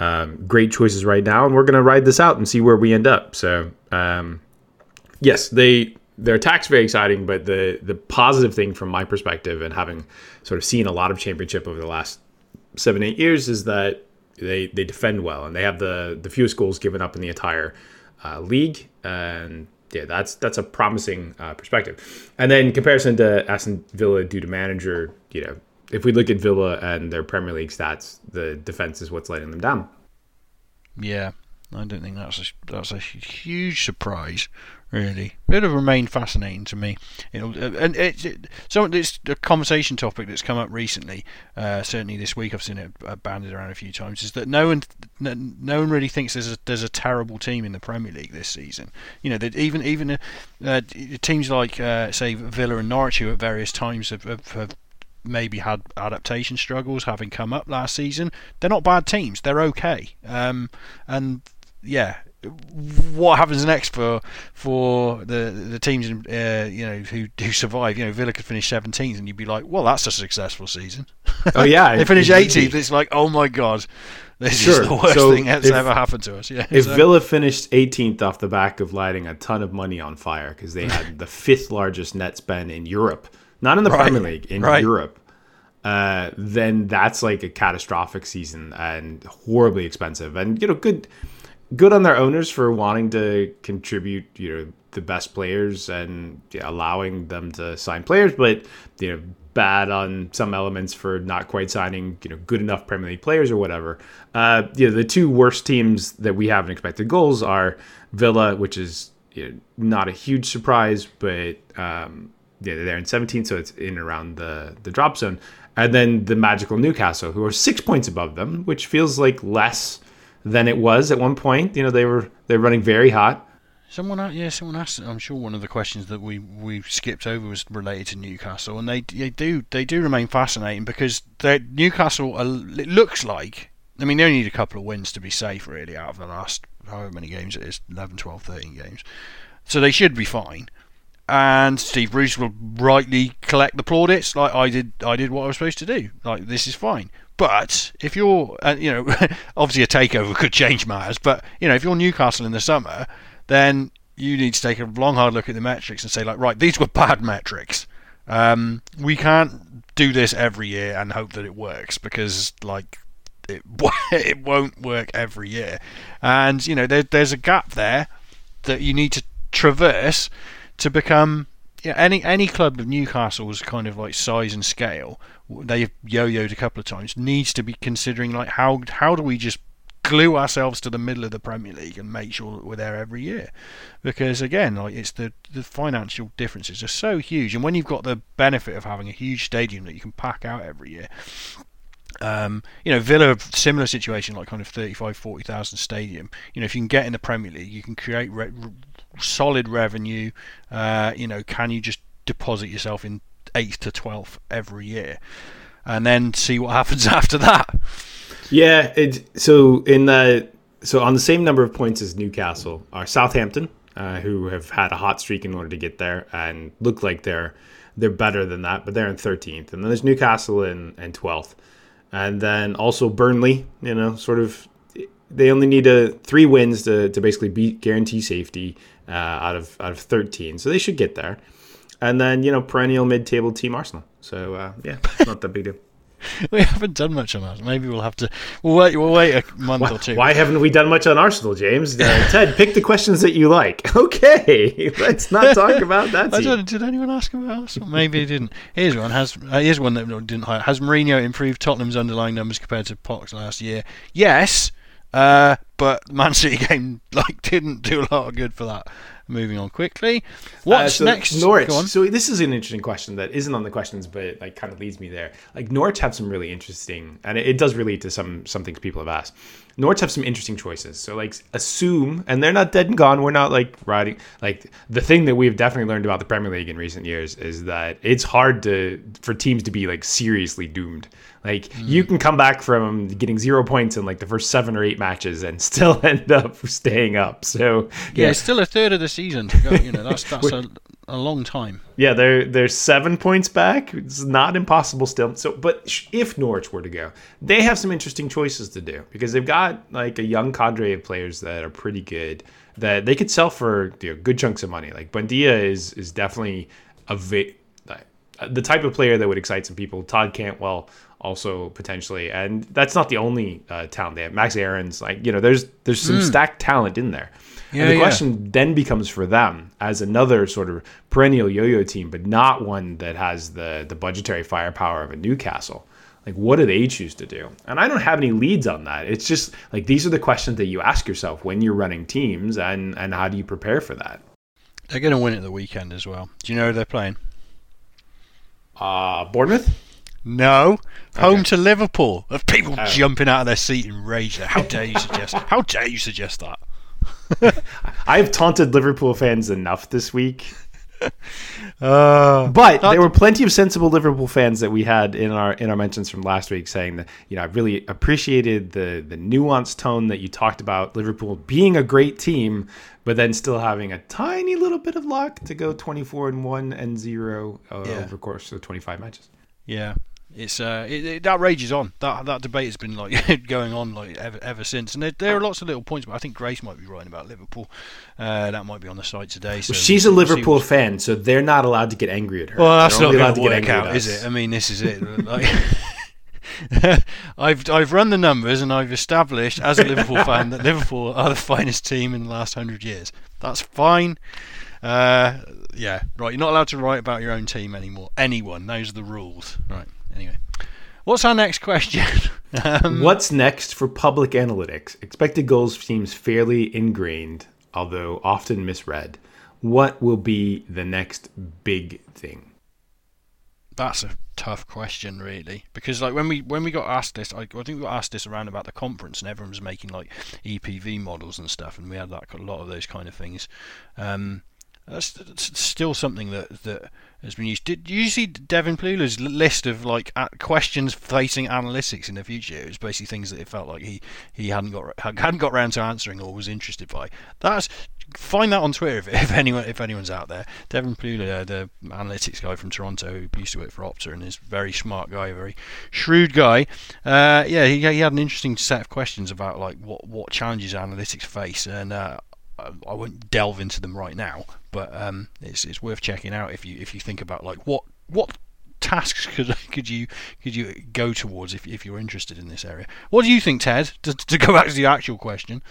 um, great choices right now and we're going to ride this out and see where we end up so um, yes they their attack's very exciting but the the positive thing from my perspective and having sort of seen a lot of championship over the last seven eight years is that they they defend well and they have the the fewest goals given up in the entire uh, league. And yeah that's that's a promising uh, perspective. And then comparison to Aston Villa due to manager you know if we look at Villa and their Premier League stats the defense is what's letting them down. Yeah I don't think that's a, that's a huge surprise, really. It have remained fascinating to me. It'll, uh, and it's it, so it's a conversation topic that's come up recently. Uh, certainly this week, I've seen it uh, banded around a few times. Is that no one no, no one really thinks there's a, there's a terrible team in the Premier League this season. You know that even even uh, uh, teams like uh, say Villa and Norwich, who at various times have, have, have maybe had adaptation struggles having come up last season. They're not bad teams. They're okay. Um, and yeah, what happens next for for the the teams uh, you know who who survive? You know, Villa could finish 17th, and you'd be like, well, that's a successful season. Oh yeah, they finish 18th. It's like, oh my god. This sure. is the worst so thing that's if, ever happened to us. Yeah. If so. Villa finished 18th off the back of lighting a ton of money on fire because they had the fifth largest net spend in Europe, not in the right. Premier League, in right. Europe, uh, then that's like a catastrophic season and horribly expensive. And you know, good good on their owners for wanting to contribute, you know, the best players and yeah, allowing them to sign players, but you know, bad on some elements for not quite signing, you know, good enough Premier League players or whatever. Uh, you know, the two worst teams that we have in expected goals are Villa, which is you know, not a huge surprise, but um, yeah, they're in 17th, so it's in around the the drop zone, and then the magical Newcastle, who are six points above them, which feels like less than it was at one point. You know, they were they're running very hot. Someone, yeah, someone asked. I'm sure one of the questions that we, we skipped over was related to Newcastle, and they they do they do remain fascinating because Newcastle. Are, it looks like. I mean, they only need a couple of wins to be safe, really, out of the last however many games it is 11, 12, 13 games. So they should be fine. And Steve Bruce will rightly collect the plaudits, like I did. I did what I was supposed to do. Like this is fine. But if you're, uh, you know, obviously a takeover could change matters. But you know, if you're Newcastle in the summer, then you need to take a long, hard look at the metrics and say, like, right, these were bad metrics. Um, we can't do this every year and hope that it works because, like, it it won't work every year. And you know, there, there's a gap there that you need to traverse to become yeah, any any club of Newcastle's kind of like size and scale, they've yo-yoed a couple of times, needs to be considering like how how do we just glue ourselves to the middle of the Premier League and make sure that we're there every year, because again, like it's the the financial differences are so huge, and when you've got the benefit of having a huge stadium that you can pack out every year. Um, you know, Villa, similar situation, like kind of 35, 40,000 stadium. You know, if you can get in the Premier League, you can create re- solid revenue. Uh, you know, can you just deposit yourself in eighth to twelfth every year, and then see what happens after that? Yeah. It, so in the so on the same number of points as Newcastle are Southampton, uh, who have had a hot streak in order to get there and look like they're they're better than that, but they're in 13th. And then there's Newcastle in, in 12th. And then also Burnley, you know, sort of they only need a three wins to, to basically beat guarantee safety uh, out of out of 13. So they should get there. And then you know perennial mid-table team Arsenal. So uh, yeah, not that big deal. we haven't done much on that. Maybe we'll have to. We'll wait. We'll wait a month why, or two. Why haven't we done much on Arsenal, James? Uh, Ted, pick the questions that you like. Okay, let's not talk about that. I don't, did anyone ask about Arsenal? Maybe it didn't. Here's one. Has uh, here's one that didn't. Hire. Has Mourinho improved Tottenham's underlying numbers compared to Poch last year? Yes. Uh, but Man City game like didn't do a lot of good for that. Moving on quickly. What's uh, so next? Norwich. So this is an interesting question that isn't on the questions, but it like kind of leads me there. Like Norwich have some really interesting, and it, it does relate to some some things people have asked. Norwich have some interesting choices. So like assume, and they're not dead and gone. We're not like riding. Like the thing that we've definitely learned about the Premier League in recent years is that it's hard to for teams to be like seriously doomed. Like mm. you can come back from getting zero points in like the first seven or eight matches and still end up staying up. So yeah, yeah it's still a third of the season to go. You know that's that's a, a long time. Yeah, they're they're seven points back. It's not impossible still. So, but if Norwich were to go, they have some interesting choices to do because they've got like a young cadre of players that are pretty good that they could sell for you know, good chunks of money. Like Buendia is is definitely a vi- the type of player that would excite some people. Todd Cantwell also potentially, and that's not the only uh, talent they have. Max Aarons, like you know, there's there's some mm. stacked talent in there. Yeah, and the question yeah. then becomes for them as another sort of perennial yo-yo team, but not one that has the the budgetary firepower of a Newcastle. Like, what do they choose to do? And I don't have any leads on that. It's just like these are the questions that you ask yourself when you're running teams, and and how do you prepare for that? They're going to win at the weekend as well. Do you know who they're playing? Uh, Bournemouth. No, home to Liverpool. Of people oh. jumping out of their seat in rage. How dare you suggest? How dare you suggest that? I've taunted Liverpool fans enough this week. Uh, but there were plenty of sensible Liverpool fans that we had in our in our mentions from last week saying that you know I really appreciated the the nuanced tone that you talked about Liverpool being a great team, but then still having a tiny little bit of luck to go twenty four and one and zero uh, yeah. over the course of twenty five matches. Yeah, it's uh, it, it, that rages on. That that debate has been like going on like ever ever since, and there, there, are lots of little points. But I think Grace might be writing about Liverpool. Uh, that might be on the site today. So well, she's a Liverpool fan, so they're not allowed to get angry at her. Well, that's not allowed to get out, is it? I mean, this is it. like, I've I've run the numbers and I've established as a Liverpool fan that Liverpool are the finest team in the last hundred years. That's fine. Uh, yeah, right. You're not allowed to write about your own team anymore. Anyone. Those are the rules. Right. Anyway, what's our next question? um, what's next for public analytics? Expected goals seems fairly ingrained, although often misread. What will be the next big thing? That's a tough question, really, because like when we when we got asked this, I, I think we got asked this around about the conference, and everyone was making like EPV models and stuff, and we had like a lot of those kind of things. Um, that's, still something that that has been used. Did you see Devin Pleuler's list of like questions facing analytics in the future? It was basically things that it felt like he, he hadn't got hadn't got around to answering or was interested by. That's find that on Twitter if, if anyone if anyone's out there. Devin Pleuler, the analytics guy from Toronto who used to work for Opta and is a very smart guy, very shrewd guy. Uh, yeah, he, he had an interesting set of questions about like what what challenges analytics face and. Uh, I won't delve into them right now, but um, it's it's worth checking out if you if you think about like what what tasks could could you could you go towards if if you're interested in this area. What do you think, Ted? To, to go back to the actual question.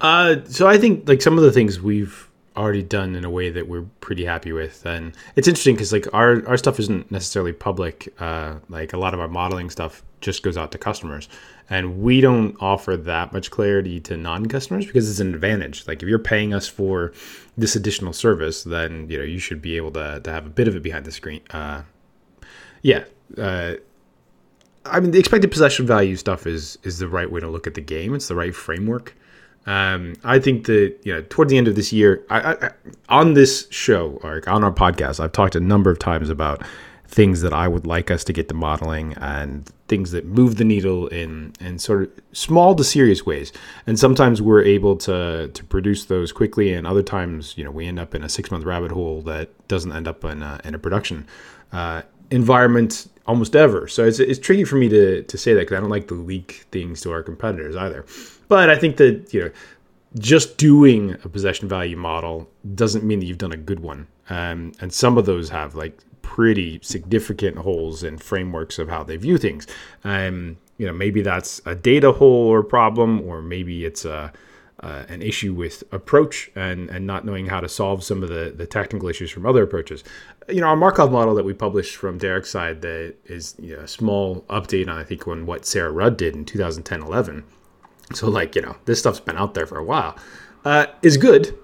Uh, so I think like some of the things we've already done in a way that we're pretty happy with, and it's interesting because like our our stuff isn't necessarily public. Uh, like a lot of our modeling stuff just goes out to customers, and we don't offer that much clarity to non-customers because it's an advantage. Like if you're paying us for this additional service then you know you should be able to, to have a bit of it behind the screen uh, yeah uh, i mean the expected possession value stuff is is the right way to look at the game. It's the right framework um, I think that you know toward the end of this year, I, I, on this show or on our podcast, I've talked a number of times about things that I would like us to get to modeling and things that move the needle in in sort of small to serious ways. And sometimes we're able to to produce those quickly, and other times, you know, we end up in a six month rabbit hole that doesn't end up in a, in a production uh, environment almost ever. So it's it's tricky for me to to say that because I don't like to leak things to our competitors either. But I think that you know. Just doing a possession value model doesn't mean that you've done a good one. Um, and some of those have like pretty significant holes in frameworks of how they view things. Um, you know, maybe that's a data hole or problem, or maybe it's a uh, an issue with approach and, and not knowing how to solve some of the, the technical issues from other approaches. You know, our Markov model that we published from Derrick's side that is you know, a small update on, I think, on what Sarah Rudd did in 2010 11. So, like, you know, this stuff's been out there for a while, uh, is good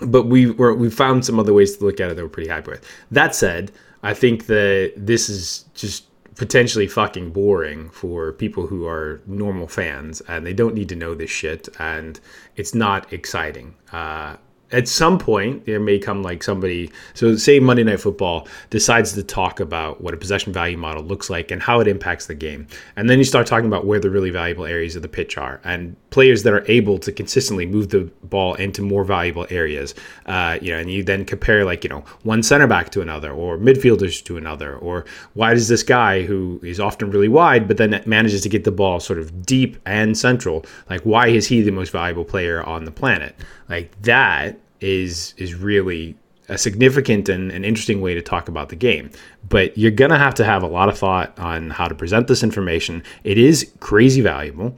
but we were, we found some other ways to look at it that we're pretty happy with. That said, I think that this is just potentially fucking boring for people who are normal fans and they don't need to know this shit and it's not exciting. Uh, at some point there may come like somebody so say monday night football decides to talk about what a possession value model looks like and how it impacts the game. And then you start talking about where the really valuable areas of the pitch are and players that are able to consistently move the ball into more valuable areas. Uh, you know and you then compare like you know one center back to another or midfielders to another or why does this guy who is often really wide but then manages to get the ball sort of deep and central like why is he the most valuable player on the planet? Like that is is really a significant and an interesting way to talk about the game. But you're going to have to have a lot of thought on how to present this information. It is crazy valuable,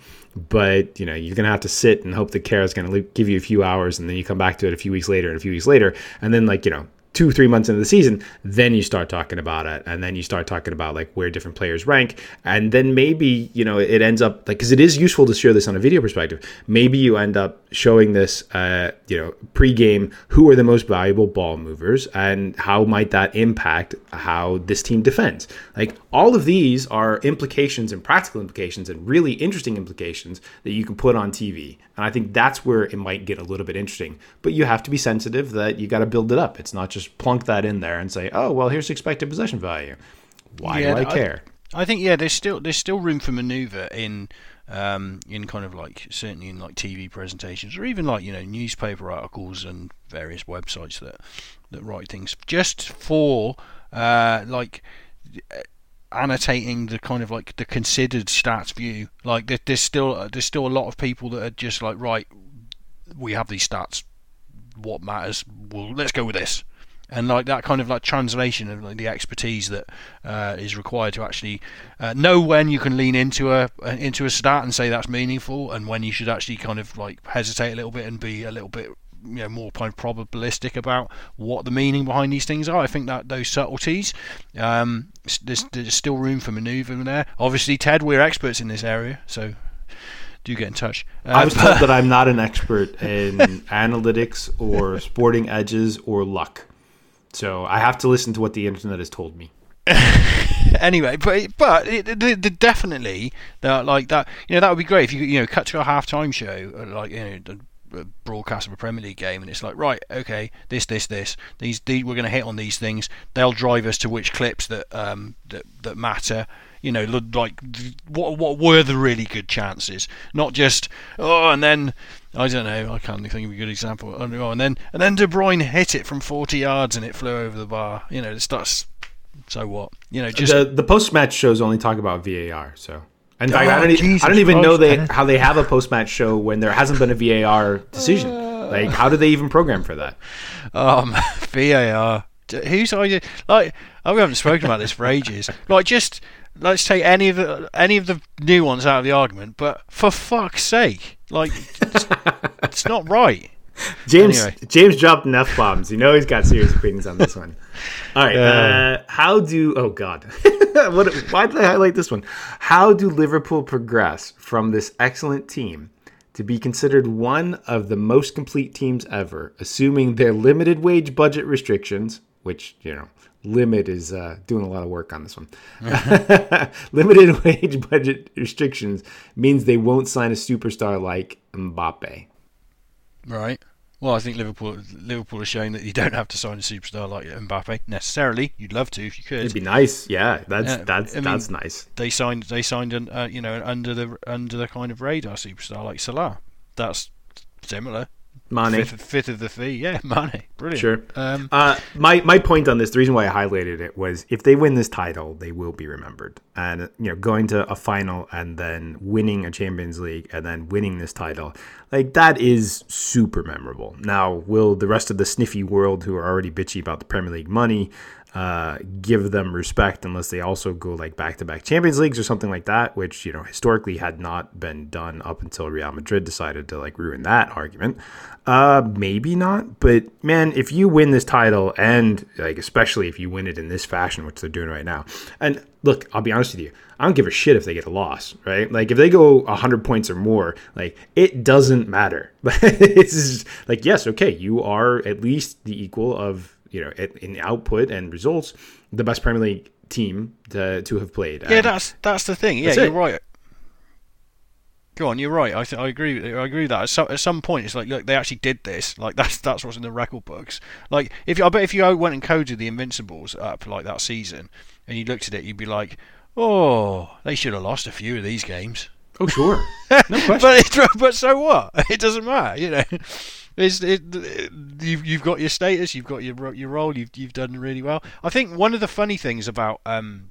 but you know you're going to have to sit and hope that Carra is going to give you a few hours, and then you come back to it a few weeks later and a few weeks later, and then like you know two, three months into the season, then you start talking about it. And then you start talking about like where different players rank. And then maybe, you know, it ends up like, because it is useful to show this on a video perspective. Maybe you end up showing this, uh, you know, pre-game, who are the most valuable ball movers and how might that impact how this team defends. Like all of these are implications and practical implications and really interesting implications that you can put on TV. And I think that's where it might get a little bit interesting. But you have to be sensitive that you got to build it up. It's not just plunk that in there and say, oh, well, here's expected possession value. Why yeah, do I care? I, I think yeah, there's still there's still room for maneuver in um, in kind of like certainly in like TV presentations or even like you know newspaper articles and various websites that that write things just for uh, like annotating the kind of like the considered stats view. Like there's still there's still a lot of people that are just like right, we have these stats. What matters? Well, let's go with this. And like that kind of like translation of like the expertise that uh, is required to actually uh, know when you can lean into a into a stat and say that's meaningful, and when you should actually kind of like hesitate a little bit and be a little bit you know more kind of probabilistic about what the meaning behind these things are. I think that those subtleties, um, there's, there's still room for manoeuvre there. Obviously, Ted, we're experts in this area, so do get in touch. Uh, I was told that I'm not an expert in analytics or sporting edges or luck, so I have to listen to what the internet has told me. anyway, but but it, it, it, definitely that like that you know that would be great if you you know cut to a halftime show uh, like you know broadcast of a Premier League game, and it's like, right, okay, this, this, this, these, these we're going to hit on these things. They'll drive us to which clips that um, that that matter. You know, like what what were the really good chances? Not just oh, and then I don't know, I can't think of a good example. Oh, and then and then De Bruyne hit it from 40 yards and it flew over the bar. You know, it starts. So what? You know, just the the post match shows only talk about VAR. So in fact, oh, I don't, Jesus I don't even know they how they have a post match show when there hasn't been a VAR decision. Uh, like, how do they even program for that? Um, VAR. Who's idea? Like, oh, we haven't spoken about this for ages. Like, just let's take any of the any of the new ones out of the argument. But for fuck's sake, like, it's, it's not right. James anyway. James dropped enough bombs. You know he's got serious opinions on this one. All right. Uh, uh, how do? Oh God. what? Why did I highlight this one? How do Liverpool progress from this excellent team to be considered one of the most complete teams ever, assuming their limited wage budget restrictions, which you know limit is uh, doing a lot of work on this one. Limited wage budget restrictions means they won't sign a superstar like Mbappe. Right. Well, I think Liverpool Liverpool are showing that you don't have to sign a superstar like Mbappe necessarily. You'd love to if you could. It'd be nice. Yeah, that's yeah, that's I mean, that's nice. They signed they signed an uh, you know under the under the kind of radar superstar like Salah. That's similar. Mane. Fifth, fifth, of the fee, yeah, money. brilliant. Sure. Um, uh, my my point on this, the reason why I highlighted it was if they win this title, they will be remembered. And you know, going to a final and then winning a Champions League and then winning this title, like that is super memorable. Now, will the rest of the sniffy world who are already bitchy about the Premier League money uh, give them respect unless they also go like back to back Champions Leagues or something like that, which you know historically had not been done up until Real Madrid decided to like ruin that argument. Uh, maybe not, but man, if you win this title and like especially if you win it in this fashion, which they're doing right now, and look, I'll be honest with you, I don't give a shit if they get a loss, right? Like if they go hundred points or more, like it doesn't matter. But it's just, like yes, okay, you are at least the equal of you know, in output and results, the best Premier League team to, to have played. Yeah, and that's that's the thing. Yeah, you're it. right. Go on, you're right. I th- I agree. I agree with that. At some, at some point, it's like, look, they actually did this. Like that's that's what's in the record books. Like if I bet if you went and coded the Invincibles up like that season, and you looked at it, you'd be like, oh, they should have lost a few of these games. Oh sure, no question. but but so what? It doesn't matter, you know. It's, it, you've, you've got your status, you've got your your role, you've you've done really well. I think one of the funny things about um,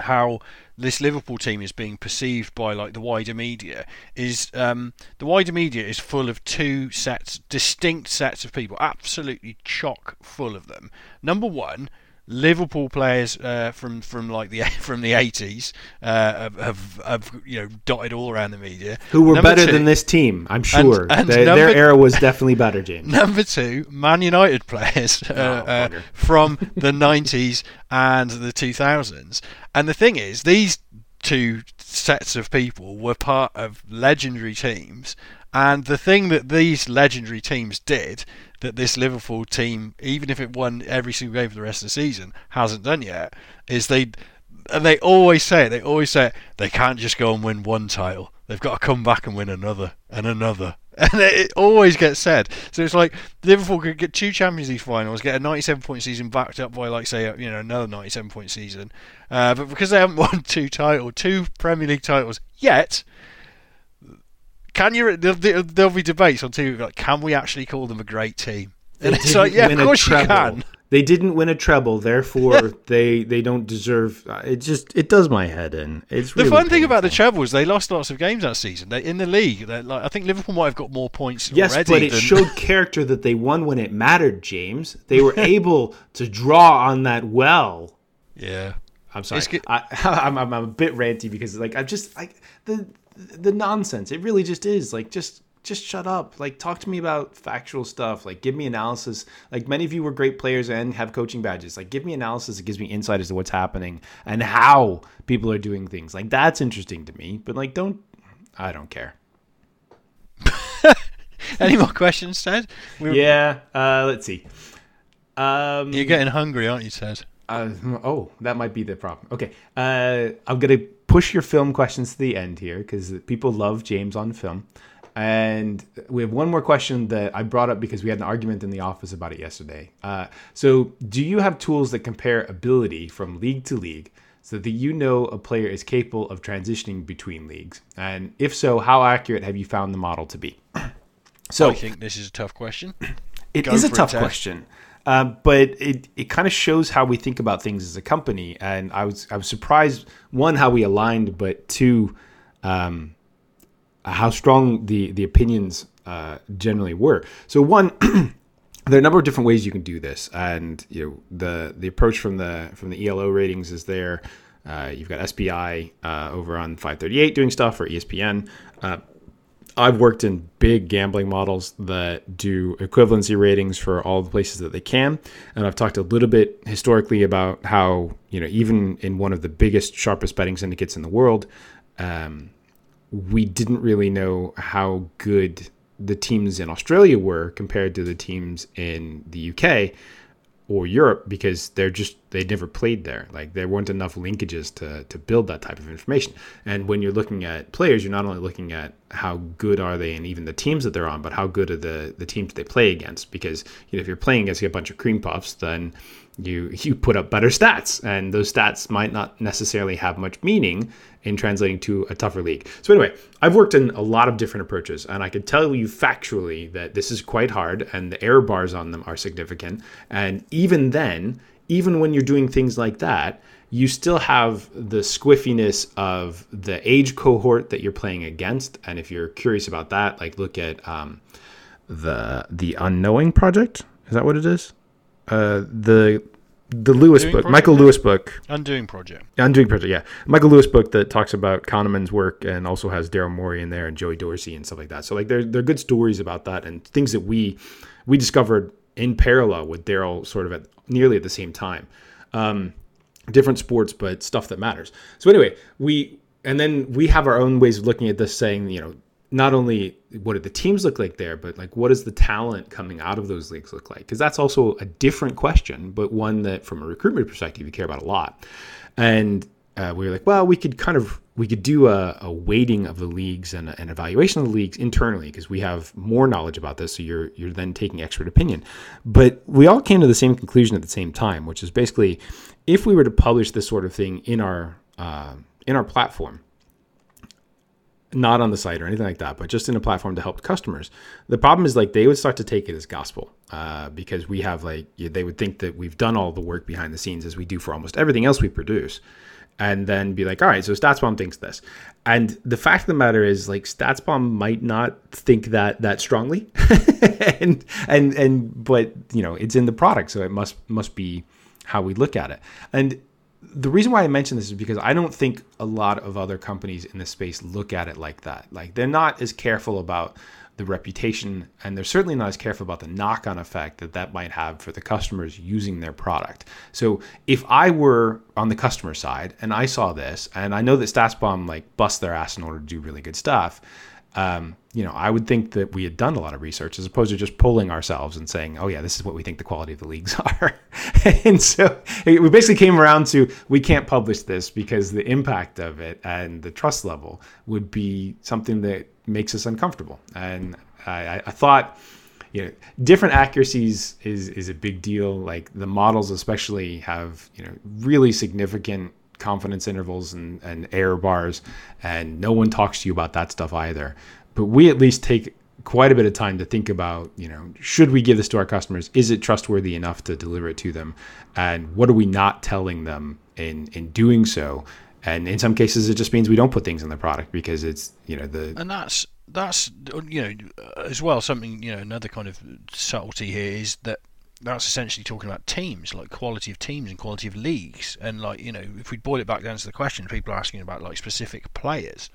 how this Liverpool team is being perceived by like the wider media is um, the wider media is full of two sets, distinct sets of people, absolutely chock full of them. Number one, Liverpool players uh, from from like the from the eighties uh, have, have, you know dotted all around the media who were number better two, than this team. I'm sure and, and their, their, era was definitely better. James. Number two, Man United players uh, oh, uh, from the nineties and the two thousands. And the thing is, these two sets of people were part of legendary teams. And the thing that these legendary teams did that this Liverpool team, even if it won every single game for the rest of the season, hasn't done yet, is they and they always say it, they always say it, they can't just go and win one title. They've got to come back and win another and another. And it always gets said. So it's like Liverpool could get two Champions League finals, get a 97 point season backed up by, like, say, you know, another 97 point season. Uh, but because they haven't won two titles, two Premier League titles yet, can you? There'll, there'll be debates on TV like, can we actually call them a great team? And they it's like, yeah, of course you can. They didn't win a treble, therefore they they don't deserve. Uh, it just it does my head in. It's the really fun painful. thing about the treble is they lost lots of games that season. They, in the league, like I think Liverpool might have got more points. Yes, but it than... showed character that they won when it mattered. James, they were able to draw on that well. Yeah, I'm sorry. I, am I'm, I'm a bit ranty because like I'm just like the the nonsense. It really just is like just just shut up. Like talk to me about factual stuff. Like give me analysis. Like many of you were great players and have coaching badges. Like give me analysis that gives me insight as to what's happening and how people are doing things. Like that's interesting to me. But like don't I don't care. Any more questions, Ted? We yeah. Uh, let's see. Um, You're getting hungry, aren't you, Ted? Uh, oh, that might be the problem. Okay, uh, I'm gonna push your film questions to the end here because people love James on film. And we have one more question that I brought up because we had an argument in the office about it yesterday. Uh, so, do you have tools that compare ability from league to league so that you know a player is capable of transitioning between leagues? And if so, how accurate have you found the model to be? so, I think this is a tough question. It Go is a tough question. Uh, but it, it kind of shows how we think about things as a company. And I was I was surprised one how we aligned, but two um, how strong the the opinions uh, generally were. So one. there are a number of different ways you can do this, and you know the the approach from the from the ELO ratings is there. Uh, you've got SPI uh, over on 538 doing stuff for ESPN. I've worked in big gambling models that do equivalency ratings for all the places that they can, and I've talked a little bit historically about how you know even in one of the biggest, sharpest betting syndicates in the world, um, we didn't really know how good the teams in Australia were compared to the teams in the UK or Europe because they're just they never played there. Like there weren't enough linkages to to build that type of information. And when you're looking at players, you're not only looking at how good are they and even the teams that they're on, but how good are the the teams they play against. Because you know if you're playing against a bunch of cream puffs, then you you put up better stats, and those stats might not necessarily have much meaning in translating to a tougher league. So anyway, I've worked in a lot of different approaches, and I can tell you factually that this is quite hard, and the error bars on them are significant. And even then, even when you're doing things like that, you still have the squiffiness of the age cohort that you're playing against. And if you're curious about that, like look at um, the the Unknowing Project. Is that what it is? Uh, the the Lewis Undoing book, project? Michael Lewis book, Undoing Project, Undoing Project, yeah, Michael Lewis book that talks about Kahneman's work and also has Daryl Morey in there and Joey Dorsey and stuff like that. So like there there are good stories about that and things that we we discovered in parallel with Daryl, sort of at nearly at the same time. Um, different sports, but stuff that matters. So anyway, we and then we have our own ways of looking at this, saying you know not only what do the teams look like there, but like what does the talent coming out of those leagues look like? Because that's also a different question, but one that from a recruitment perspective you care about a lot. And uh, we were like, well, we could kind of we could do a, a weighting of the leagues and an evaluation of the leagues internally because we have more knowledge about this. So you're you're then taking expert opinion. But we all came to the same conclusion at the same time, which is basically if we were to publish this sort of thing in our uh, in our platform not on the site or anything like that, but just in a platform to help customers. The problem is like they would start to take it as gospel uh, because we have like they would think that we've done all the work behind the scenes as we do for almost everything else we produce, and then be like, all right, so StatsBomb thinks this, and the fact of the matter is like StatsBomb might not think that that strongly, and and and but you know it's in the product, so it must must be how we look at it. And the reason why I mention this is because I don't think a lot of other companies in this space look at it like that. Like they're not as careful about the reputation, and they're certainly not as careful about the knock-on effect that that might have for the customers using their product. So if I were on the customer side and I saw this, and I know that StatsBomb like bust their ass in order to do really good stuff, um, you know, I would think that we had done a lot of research as opposed to just pulling ourselves and saying, "Oh yeah, this is what we think the quality of the leagues are." and so we basically came around to we can't publish this because the impact of it and the trust level would be something that makes us uncomfortable. And I, I thought, you know, different accuracies is is a big deal. Like the models, especially, have you know really significant confidence intervals and, and error bars, and no one talks to you about that stuff either. But we at least take quite a bit of time to think about, you know, should we give this to our customers? Is it trustworthy enough to deliver it to them? And what are we not telling them in in doing so? And in some cases, it just means we don't put things in the product because it's, you know, the and that's that's you know as well something you know another kind of subtlety here is that that's essentially talking about teams, like quality of teams and quality of leagues. And like you know, if we boil it back down to the question, people are asking about like specific players.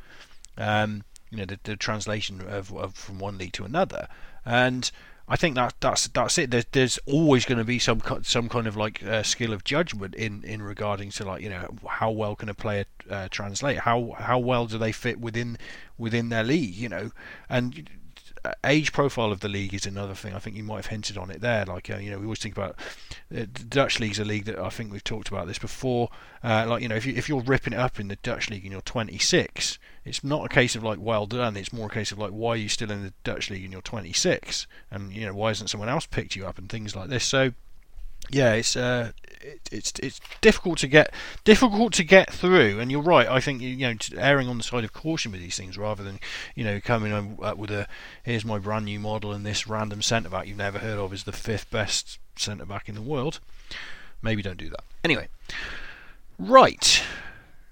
Um, you know, the, the translation of, of, from one league to another, and I think that that's that's it. There's there's always going to be some some kind of like uh, skill of judgment in in regarding to like you know how well can a player uh, translate, how how well do they fit within within their league, you know, and age profile of the league is another thing. I think you might have hinted on it there. Like uh, you know, we always think about uh, the Dutch league's a league that I think we've talked about this before. Uh, like you know, if you if you're ripping it up in the Dutch league and you're 26, it's not a case of like well done. It's more a case of like why are you still in the Dutch league and you're 26, and you know why hasn't someone else picked you up and things like this. So yeah, it's uh, it, it's it's difficult to get difficult to get through. And you're right. I think you know erring on the side of caution with these things rather than you know coming up with a here's my brand new model and this random centre back you've never heard of is the fifth best centre back in the world. Maybe don't do that. Anyway, right.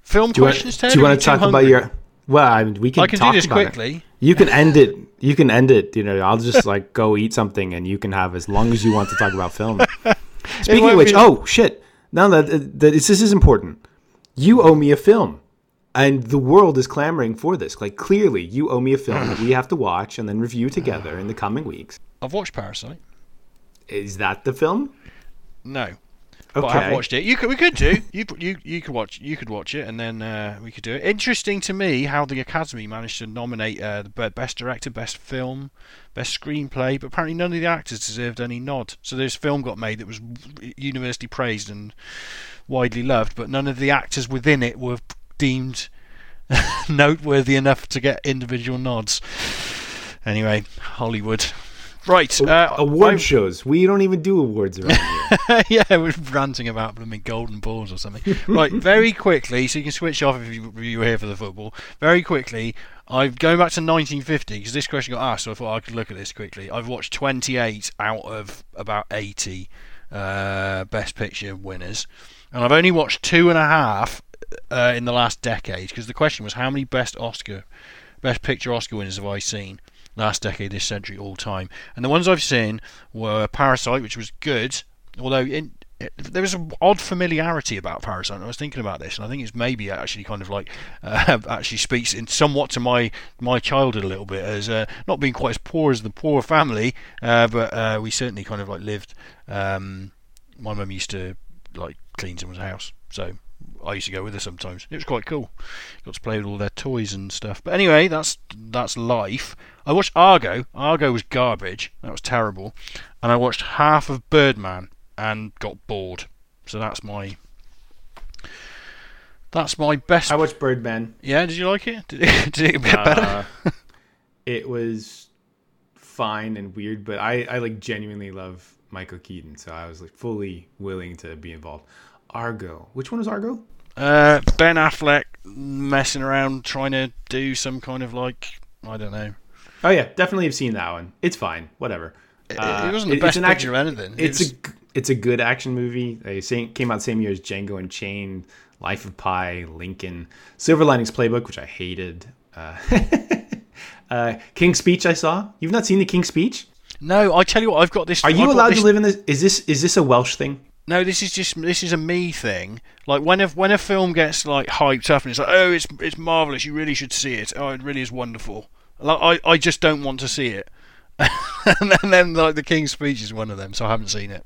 Film do questions. Want, do you want to talk about your? Well, I mean, we can. I can do this quickly. It. You can end it. You can end it. You know, I'll just like go eat something, and you can have as long as you want to talk about film. Speaking of which, be... oh shit! Now that, that this is important, you owe me a film, and the world is clamoring for this. Like clearly, you owe me a film that we have to watch and then review together in the coming weeks. I've watched Parasite. Is that the film? No. Okay. But I've watched it. You could, we could do. You you you could watch. You could watch it, and then uh, we could do it. Interesting to me how the Academy managed to nominate uh, the best director, best film, best screenplay, but apparently none of the actors deserved any nod. So this film got made that was universally praised and widely loved, but none of the actors within it were deemed noteworthy enough to get individual nods. Anyway, Hollywood. Right. Uh, award I, shows. We don't even do awards around here. yeah, we're ranting about them in golden balls or something. right, very quickly, so you can switch off if you, you were here for the football. Very quickly, I'm going back to 1950 because this question got asked, so I thought I could look at this quickly. I've watched 28 out of about 80 uh, Best Picture winners, and I've only watched two and a half uh, in the last decade because the question was how many Best Oscar, Best Picture Oscar winners have I seen? Last decade, this century, all time. And the ones I've seen were Parasite, which was good, although there was an odd familiarity about Parasite. I was thinking about this, and I think it's maybe actually kind of like uh, actually speaks in somewhat to my my childhood a little bit as uh, not being quite as poor as the poor family, uh, but uh, we certainly kind of like lived. Um, my mum used to like clean someone's house, so I used to go with her sometimes. It was quite cool. Got to play with all their toys and stuff. But anyway, that's that's life. I watched Argo. Argo was garbage. That was terrible. And I watched half of Birdman and got bored. So that's my that's my best. I watched Birdman. Yeah, did you like it? Did it, did it get uh, better? it was fine and weird, but I I like genuinely love Michael Keaton, so I was like fully willing to be involved. Argo. Which one is Argo? Uh, ben Affleck messing around trying to do some kind of like I don't know. Oh yeah, definitely have seen that one. It's fine, whatever. It, uh, it wasn't the best picture action, of anything. It it's was... a it's a good action movie. It came out the same year as Django Unchained, Life of Pi, Lincoln, Silver Linings Playbook, which I hated. Uh, uh, King's Speech I saw. You've not seen the King's Speech? No, I tell you what, I've got this. Are you I've allowed this... to live in this? Is this is this a Welsh thing? No, this is just this is a me thing. Like when a when a film gets like hyped up and it's like, oh, it's it's marvelous. You really should see it. Oh, it really is wonderful. Like I, I just don't want to see it. and, then, and then like the King's Speech is one of them, so I haven't seen it.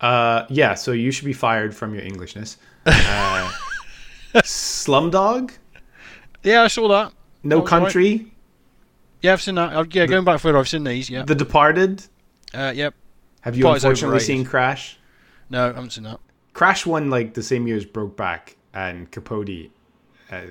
Uh, yeah, so you should be fired from your Englishness. Uh, Slumdog, Yeah, I saw that. No That was right. Country, Yeah, I've seen that. Uh, yeah, going back further, I've seen these. Yeah. The Departed. Uh, yep. Have you Departed's unfortunately seen Crash? No, I haven't seen that. Crash won like the same year as Brokeback and Capote, uh,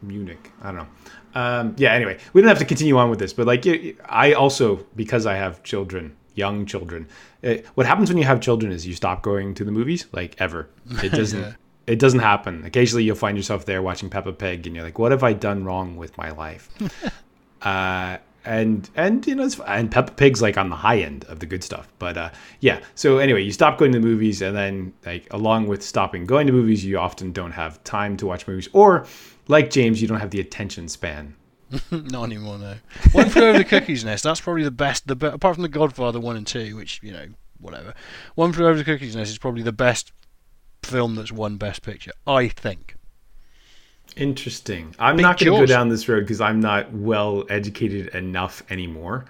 Munich. I don't know. Um, yeah. Anyway, we don't have to continue on with this, but like, I also because I have children, young children. uh what happens when you have children is you stop going to the movies, like ever. It doesn't. Yeah. It doesn't happen. Occasionally, you'll find yourself there watching Peppa Pig, and you're like, "What have I done wrong with my life?" uh, and and you know, and Peppa Pig's like on the high end of the good stuff. But uh, yeah. So anyway, you stop going to the movies, and then like along with stopping going to movies, you often don't have time to watch movies, or like James, you don't have the attention span. Not anymore, no. One flew over the cuckoo's nest. That's probably the best. The be- apart from the Godfather one and two, which you know, whatever. One flew over the cuckoo's nest is probably the best film that's won Best Picture. I think. Interesting. I'm Big not going to go down this road because I'm not well educated enough anymore.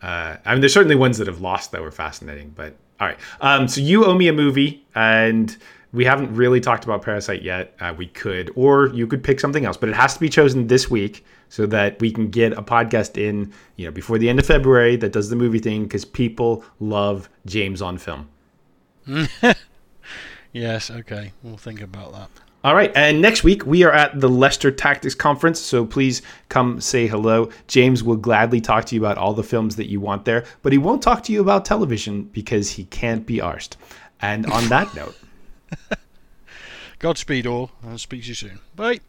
Uh, I mean, there's certainly ones that have lost that were fascinating, but all right. Um, so you owe me a movie, and we haven't really talked about Parasite yet. Uh, we could, or you could pick something else, but it has to be chosen this week so that we can get a podcast in, you know, before the end of February that does the movie thing because people love James on film. Yes. Okay. We'll think about that. All right, and next week we are at the Leicester Tactics Conference, so please come say hello. James will gladly talk to you about all the films that you want there, but he won't talk to you about television because he can't be arsed. And on that note, Godspeed all, and speak to you soon. Bye.